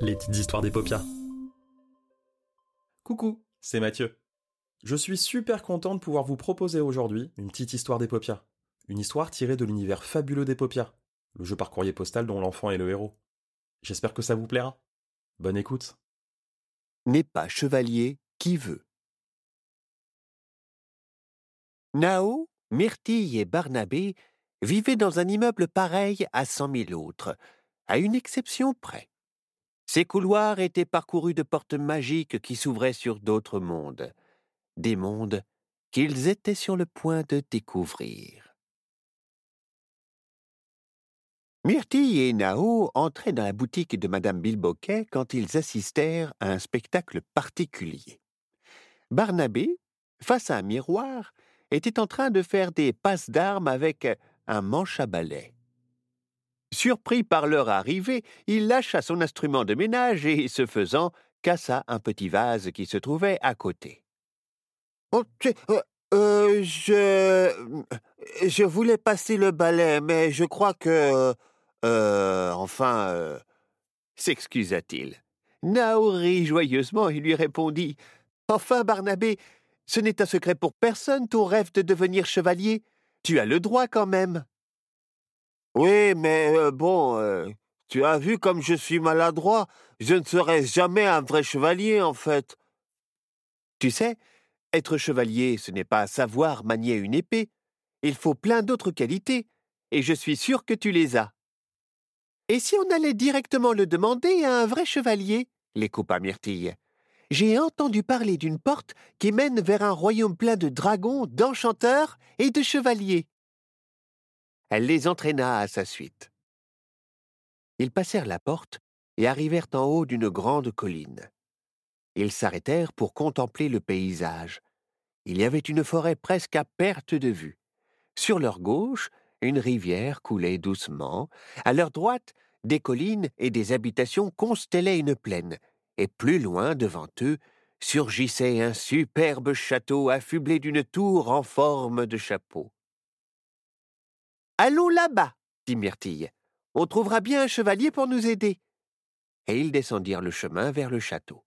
Les petites histoires des paupières. Coucou, c'est Mathieu. Je suis super content de pouvoir vous proposer aujourd'hui une petite histoire des paupières. Une histoire tirée de l'univers fabuleux des paupières, le jeu par courrier postal dont l'enfant est le héros. J'espère que ça vous plaira. Bonne écoute. N'est pas chevalier qui veut. Nao, Myrtille et Barnabé vivaient dans un immeuble pareil à cent mille autres, à une exception près. Ces couloirs étaient parcourus de portes magiques qui s'ouvraient sur d'autres mondes, des mondes qu'ils étaient sur le point de découvrir. Myrtille et Nao entraient dans la boutique de Madame Bilboquet quand ils assistèrent à un spectacle particulier. Barnabé, face à un miroir, était en train de faire des passes d'armes avec un manche à balai. Surpris par leur arrivée, il lâcha son instrument de ménage et, ce faisant, cassa un petit vase qui se trouvait à côté. Oh, euh, euh, je. Je voulais passer le balai, mais je crois que. Euh, enfin. S'excusa-t-il. Nao rit joyeusement et lui répondit Enfin, Barnabé, ce n'est un secret pour personne ton rêve de devenir chevalier. Tu as le droit quand même. Oui, mais euh, bon, euh, tu as vu comme je suis maladroit. Je ne serai jamais un vrai chevalier, en fait. Tu sais, être chevalier, ce n'est pas savoir manier une épée. Il faut plein d'autres qualités, et je suis sûr que tu les as. Et si on allait directement le demander à un vrai chevalier? Les coupa Myrtille. J'ai entendu parler d'une porte qui mène vers un royaume plein de dragons, d'enchanteurs et de chevaliers. Elle les entraîna à sa suite. Ils passèrent la porte et arrivèrent en haut d'une grande colline. Ils s'arrêtèrent pour contempler le paysage. Il y avait une forêt presque à perte de vue. Sur leur gauche, une rivière coulait doucement. À leur droite, des collines et des habitations constellaient une plaine. Et plus loin, devant eux, surgissait un superbe château affublé d'une tour en forme de chapeau. Allons là-bas, dit Myrtille. On trouvera bien un chevalier pour nous aider. Et ils descendirent le chemin vers le château.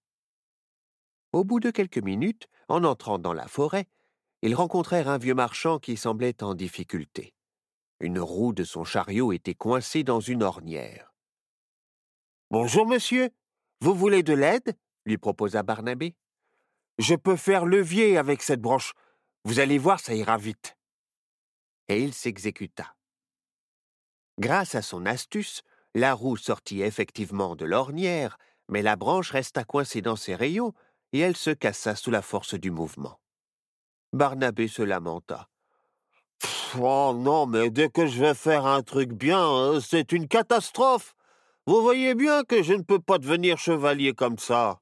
Au bout de quelques minutes, en entrant dans la forêt, ils rencontrèrent un vieux marchand qui semblait en difficulté. Une roue de son chariot était coincée dans une ornière. Bonjour, monsieur. Vous voulez de l'aide lui proposa Barnabé. Je peux faire levier avec cette branche. Vous allez voir, ça ira vite. Et il s'exécuta. Grâce à son astuce, la roue sortit effectivement de l'ornière, mais la branche resta coincée dans ses rayons et elle se cassa sous la force du mouvement. Barnabé se lamenta. Oh non, mais dès que je vais faire un truc bien, hein, c'est une catastrophe. Vous voyez bien que je ne peux pas devenir chevalier comme ça.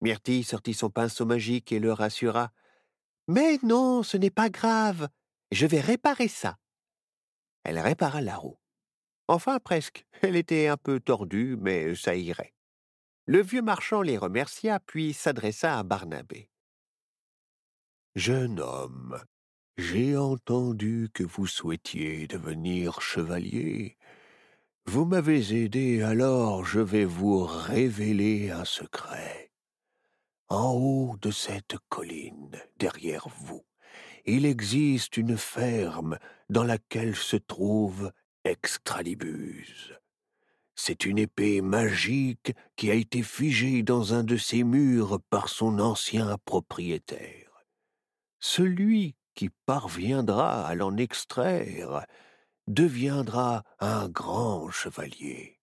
Myrtille sortit son pinceau magique et le rassura. Mais non, ce n'est pas grave. Je vais réparer ça. Elle répara la roue. Enfin, presque. Elle était un peu tordue, mais ça irait. Le vieux marchand les remercia, puis s'adressa à Barnabé. Jeune homme, j'ai entendu que vous souhaitiez devenir chevalier. Vous m'avez aidé, alors je vais vous révéler un secret. En haut de cette colline, derrière vous, il existe une ferme dans laquelle se trouve Extralibus. C'est une épée magique qui a été figée dans un de ses murs par son ancien propriétaire. Celui qui parviendra à l'en extraire deviendra un grand chevalier.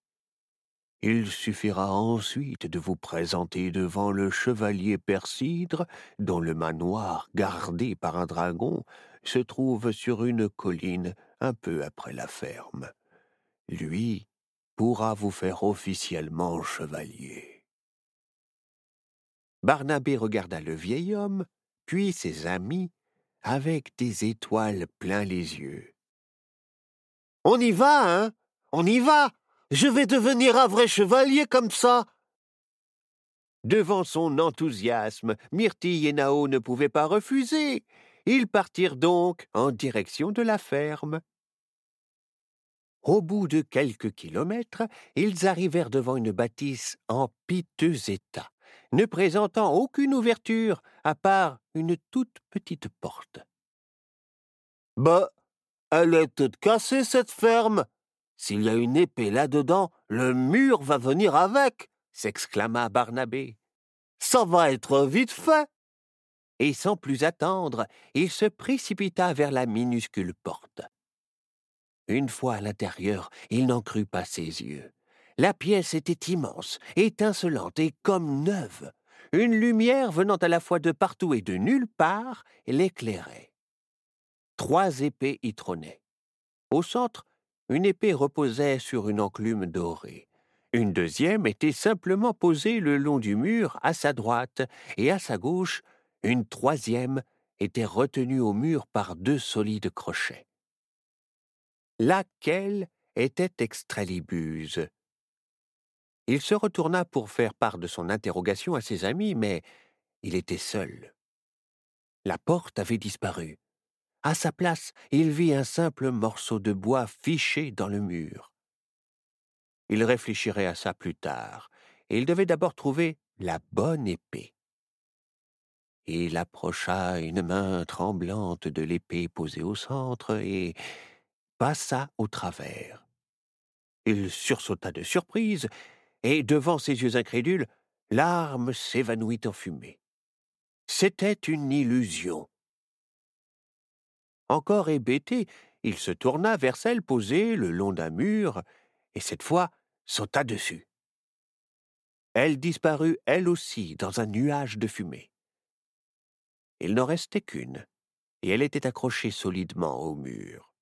Il suffira ensuite de vous présenter devant le chevalier Persidre, dont le manoir, gardé par un dragon, se trouve sur une colline un peu après la ferme. Lui pourra vous faire officiellement chevalier. Barnabé regarda le vieil homme, puis ses amis, avec des étoiles plein les yeux. On y va, hein? On y va je vais devenir un vrai chevalier comme ça. Devant son enthousiasme, Myrtille et Nao ne pouvaient pas refuser. Ils partirent donc en direction de la ferme. Au bout de quelques kilomètres, ils arrivèrent devant une bâtisse en piteux état, ne présentant aucune ouverture à part une toute petite porte. Bah, elle est toute cassée, cette ferme. S'il y a une épée là-dedans, le mur va venir avec, s'exclama Barnabé. Ça va être vite fait. Et sans plus attendre, il se précipita vers la minuscule porte. Une fois à l'intérieur, il n'en crut pas ses yeux. La pièce était immense, étincelante et comme neuve. Une lumière venant à la fois de partout et de nulle part l'éclairait. Trois épées y trônaient. Au centre, une épée reposait sur une enclume dorée. Une deuxième était simplement posée le long du mur à sa droite, et à sa gauche, une troisième était retenue au mur par deux solides crochets laquelle était Extralibuse. Il se retourna pour faire part de son interrogation à ses amis, mais il était seul. La porte avait disparu. À sa place, il vit un simple morceau de bois fiché dans le mur. Il réfléchirait à ça plus tard, et il devait d'abord trouver la bonne épée. Il approcha une main tremblante de l'épée posée au centre et passa au travers. Il sursauta de surprise, et devant ses yeux incrédules, l'arme s'évanouit en fumée. C'était une illusion. Encore hébété, il se tourna vers celle posée le long d'un mur, et cette fois sauta dessus. Elle disparut elle aussi dans un nuage de fumée. Il n'en restait qu'une, et elle était accrochée solidement au mur.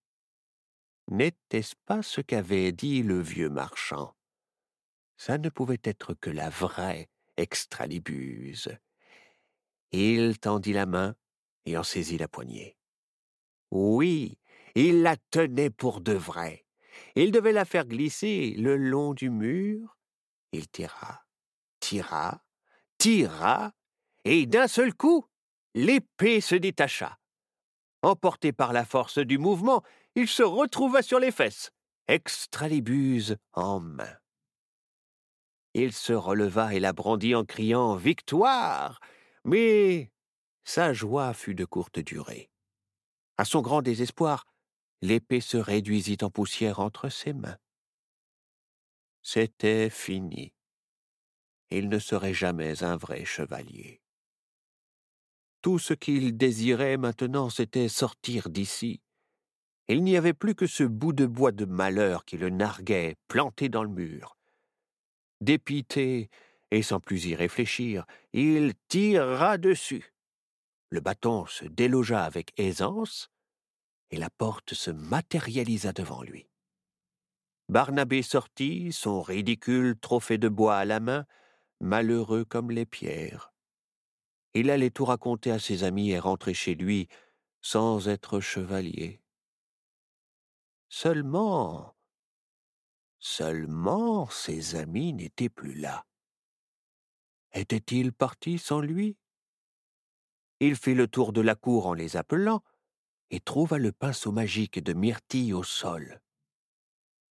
N'était-ce pas ce qu'avait dit le vieux marchand? Ça ne pouvait être que la vraie extralibuse. Il tendit la main et en saisit la poignée. Oui, il la tenait pour de vrai. Il devait la faire glisser le long du mur. Il tira, tira, tira, et d'un seul coup, l'épée se détacha. Emporté par la force du mouvement, il se retrouva sur les fesses, extralibuse en main. Il se releva et la brandit en criant Victoire Mais sa joie fut de courte durée. À son grand désespoir, l'épée se réduisit en poussière entre ses mains. C'était fini. Il ne serait jamais un vrai chevalier. Tout ce qu'il désirait maintenant, c'était sortir d'ici, il n'y avait plus que ce bout de bois de malheur qui le narguait, planté dans le mur. Dépité, et sans plus y réfléchir, il tira dessus. Le bâton se délogea avec aisance, et la porte se matérialisa devant lui. Barnabé sortit, son ridicule trophée de bois à la main, malheureux comme les pierres. Il allait tout raconter à ses amis et rentrer chez lui sans être chevalier. Seulement, seulement ses amis n'étaient plus là. Étaient-ils partis sans lui? Il fit le tour de la cour en les appelant et trouva le pinceau magique de Myrtille au sol.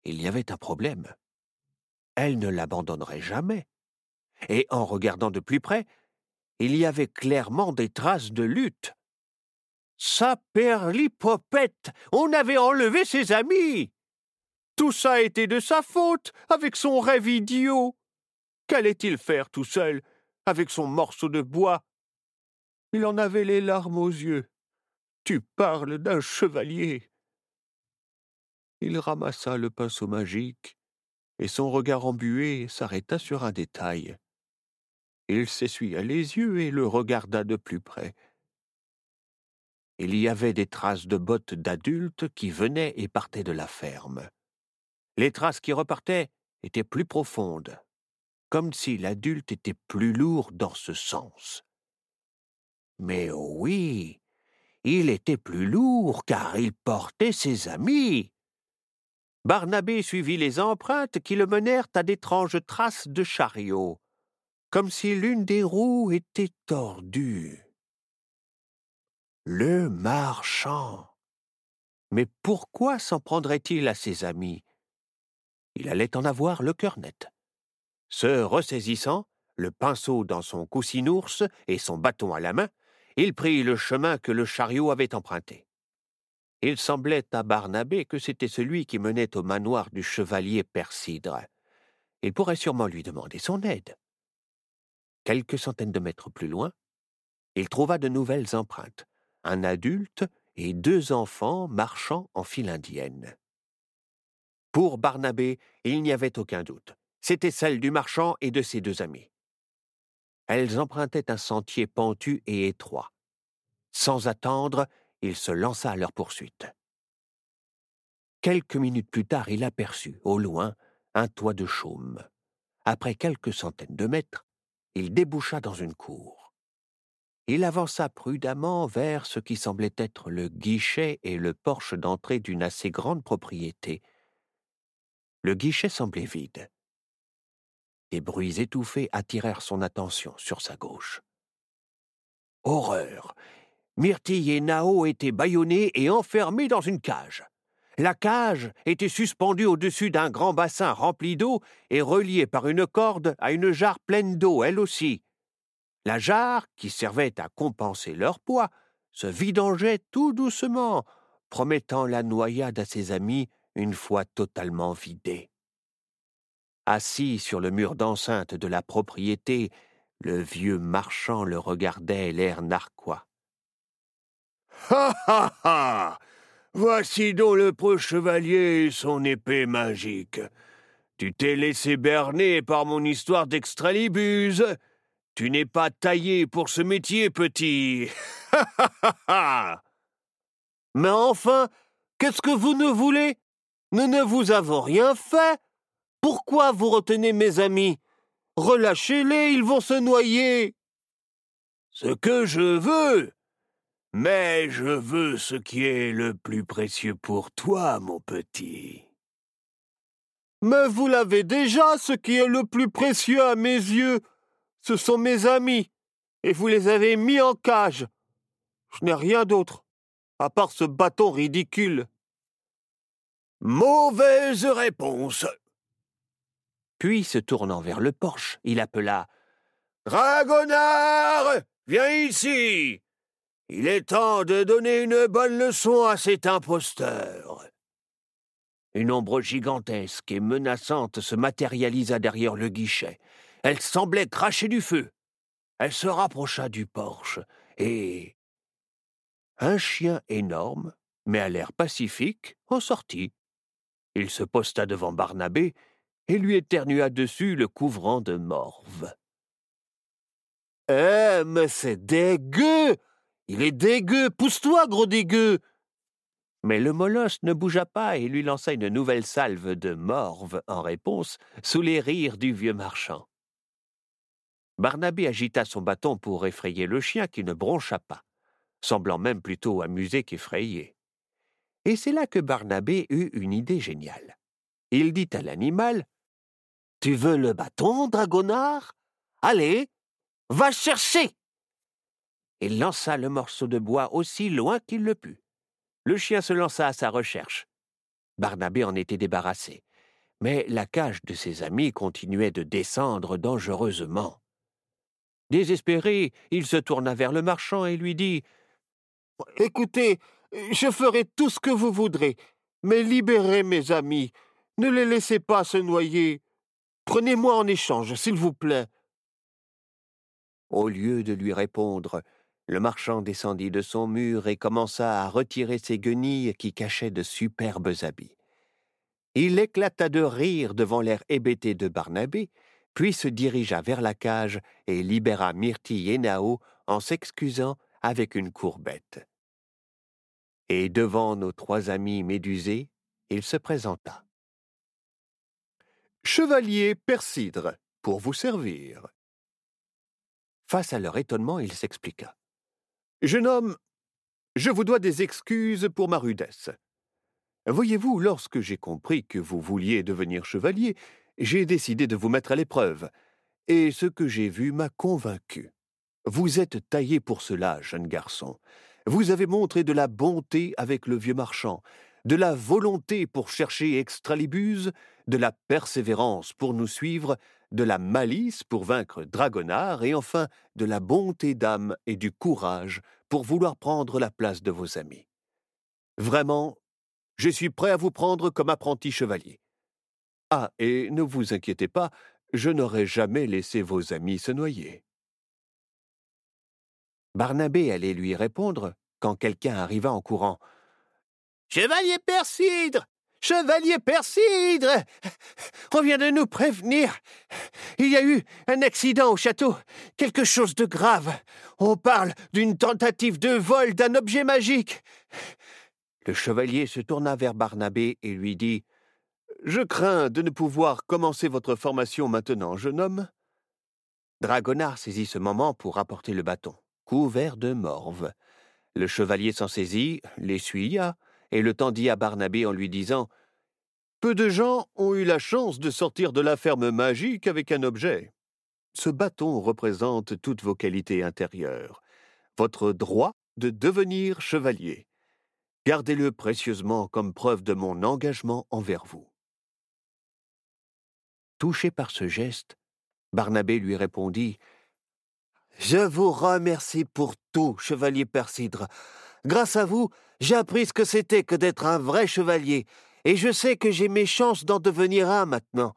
Il y avait un problème. Elle ne l'abandonnerait jamais. Et en regardant de plus près, il y avait clairement des traces de lutte. Saperlipopette On avait enlevé ses amis Tout ça était de sa faute, avec son rêve idiot Qu'allait-il faire tout seul, avec son morceau de bois Il en avait les larmes aux yeux. Tu parles d'un chevalier Il ramassa le pinceau magique, et son regard embué s'arrêta sur un détail. Il s'essuya les yeux et le regarda de plus près il y avait des traces de bottes d'adultes qui venaient et partaient de la ferme. Les traces qui repartaient étaient plus profondes, comme si l'adulte était plus lourd dans ce sens. Mais oui, il était plus lourd car il portait ses amis. Barnabé suivit les empreintes qui le menèrent à d'étranges traces de chariot, comme si l'une des roues était tordue. Le marchand. Mais pourquoi s'en prendrait-il à ses amis? Il allait en avoir le cœur net. Se ressaisissant, le pinceau dans son coussinours et son bâton à la main, il prit le chemin que le chariot avait emprunté. Il semblait à Barnabé que c'était celui qui menait au manoir du chevalier Persidre. Il pourrait sûrement lui demander son aide. Quelques centaines de mètres plus loin, il trouva de nouvelles empreintes, un adulte et deux enfants marchant en file indienne. Pour Barnabé, il n'y avait aucun doute. C'était celle du marchand et de ses deux amis. Elles empruntaient un sentier pentu et étroit. Sans attendre, il se lança à leur poursuite. Quelques minutes plus tard, il aperçut, au loin, un toit de chaume. Après quelques centaines de mètres, il déboucha dans une cour. Il avança prudemment vers ce qui semblait être le guichet et le porche d'entrée d'une assez grande propriété. Le guichet semblait vide. Des bruits étouffés attirèrent son attention sur sa gauche. Horreur Myrtille et Nao étaient bâillonnés et enfermés dans une cage. La cage était suspendue au-dessus d'un grand bassin rempli d'eau et reliée par une corde à une jarre pleine d'eau, elle aussi. La jarre, qui servait à compenser leur poids, se vidangeait tout doucement, promettant la noyade à ses amis une fois totalement vidée. Assis sur le mur d'enceinte de la propriété, le vieux marchand le regardait l'air narquois. Ha ha ha Voici donc le preux chevalier et son épée magique. Tu t'es laissé berner par mon histoire d'extralibuse. Tu n'es pas taillé pour ce métier, petit. Ha ha ha Mais enfin, qu'est-ce que vous ne voulez? Nous ne vous avons rien fait. Pourquoi vous retenez mes amis? Relâchez-les, ils vont se noyer. Ce que je veux, mais je veux ce qui est le plus précieux pour toi, mon petit. Mais vous l'avez déjà, ce qui est le plus précieux à mes yeux. Ce sont mes amis, et vous les avez mis en cage. Je n'ai rien d'autre, à part ce bâton ridicule. Mauvaise réponse. Puis, se tournant vers le porche, il appela Dragonard, viens ici. Il est temps de donner une bonne leçon à cet imposteur. Une ombre gigantesque et menaçante se matérialisa derrière le guichet. Elle semblait cracher du feu. Elle se rapprocha du porche et. Un chien énorme, mais à l'air pacifique, en sortit. Il se posta devant Barnabé et lui éternua dessus, le couvrant de morve. Eh, mais c'est dégueu il est dégueu Pousse-toi, gros dégueu Mais le molosse ne bougea pas et lui lança une nouvelle salve de morve en réponse, sous les rires du vieux marchand. Barnabé agita son bâton pour effrayer le chien qui ne broncha pas, semblant même plutôt amusé qu'effrayé. Et c'est là que Barnabé eut une idée géniale. Il dit à l'animal Tu veux le bâton, dragonard? Allez, va chercher il lança le morceau de bois aussi loin qu'il le put. Le chien se lança à sa recherche. Barnabé en était débarrassé, mais la cage de ses amis continuait de descendre dangereusement. Désespéré, il se tourna vers le marchand et lui dit Écoutez, je ferai tout ce que vous voudrez, mais libérez mes amis. Ne les laissez pas se noyer. Prenez-moi en échange, s'il vous plaît. Au lieu de lui répondre, le marchand descendit de son mur et commença à retirer ses guenilles qui cachaient de superbes habits. Il éclata de rire devant l'air hébété de Barnabé, puis se dirigea vers la cage et libéra Myrtille et Nao en s'excusant avec une courbette. Et devant nos trois amis médusés, il se présenta. Chevalier Persidre, pour vous servir. Face à leur étonnement, il s'expliqua. Jeune homme, je vous dois des excuses pour ma rudesse. Voyez-vous, lorsque j'ai compris que vous vouliez devenir chevalier, j'ai décidé de vous mettre à l'épreuve, et ce que j'ai vu m'a convaincu. Vous êtes taillé pour cela, jeune garçon. Vous avez montré de la bonté avec le vieux marchand. De la volonté pour chercher Extralibuse, de la persévérance pour nous suivre, de la malice pour vaincre Dragonard, et enfin de la bonté d'âme et du courage pour vouloir prendre la place de vos amis. Vraiment, je suis prêt à vous prendre comme apprenti chevalier. Ah, et ne vous inquiétez pas, je n'aurais jamais laissé vos amis se noyer. Barnabé allait lui répondre quand quelqu'un arriva en courant. Chevalier Persidre Chevalier Persidre On vient de nous prévenir. Il y a eu un accident au château. Quelque chose de grave. On parle d'une tentative de vol d'un objet magique. Le chevalier se tourna vers Barnabé et lui dit Je crains de ne pouvoir commencer votre formation maintenant, jeune homme. Dragonard saisit ce moment pour apporter le bâton, couvert de morve. Le chevalier s'en saisit, l'essuya, et le tendit à Barnabé en lui disant Peu de gens ont eu la chance de sortir de la ferme magique avec un objet. Ce bâton représente toutes vos qualités intérieures, votre droit de devenir chevalier. Gardez-le précieusement comme preuve de mon engagement envers vous. Touché par ce geste, Barnabé lui répondit Je vous remercie pour tout, chevalier Persidre. Grâce à vous, j'ai appris ce que c'était que d'être un vrai chevalier, et je sais que j'ai mes chances d'en devenir un maintenant.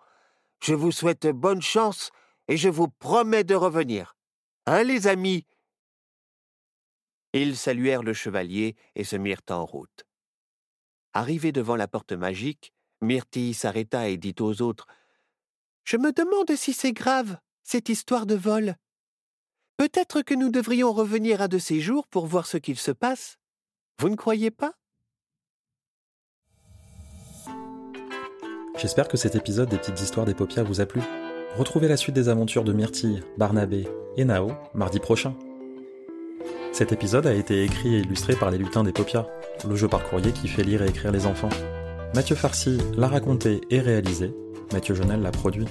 Je vous souhaite bonne chance, et je vous promets de revenir. Hein, les amis? Ils saluèrent le chevalier et se mirent en route. Arrivé devant la porte magique, Myrtille s'arrêta et dit aux autres Je me demande si c'est grave, cette histoire de vol. Peut-être que nous devrions revenir un de ces jours pour voir ce qu'il se passe. Vous ne croyez pas? J'espère que cet épisode des petites histoires des paupières vous a plu. Retrouvez la suite des aventures de Myrtille, Barnabé et Nao mardi prochain. Cet épisode a été écrit et illustré par les lutins des paupières, le jeu par courrier qui fait lire et écrire les enfants. Mathieu Farcy l'a raconté et réalisé, Mathieu Jonel l'a produit.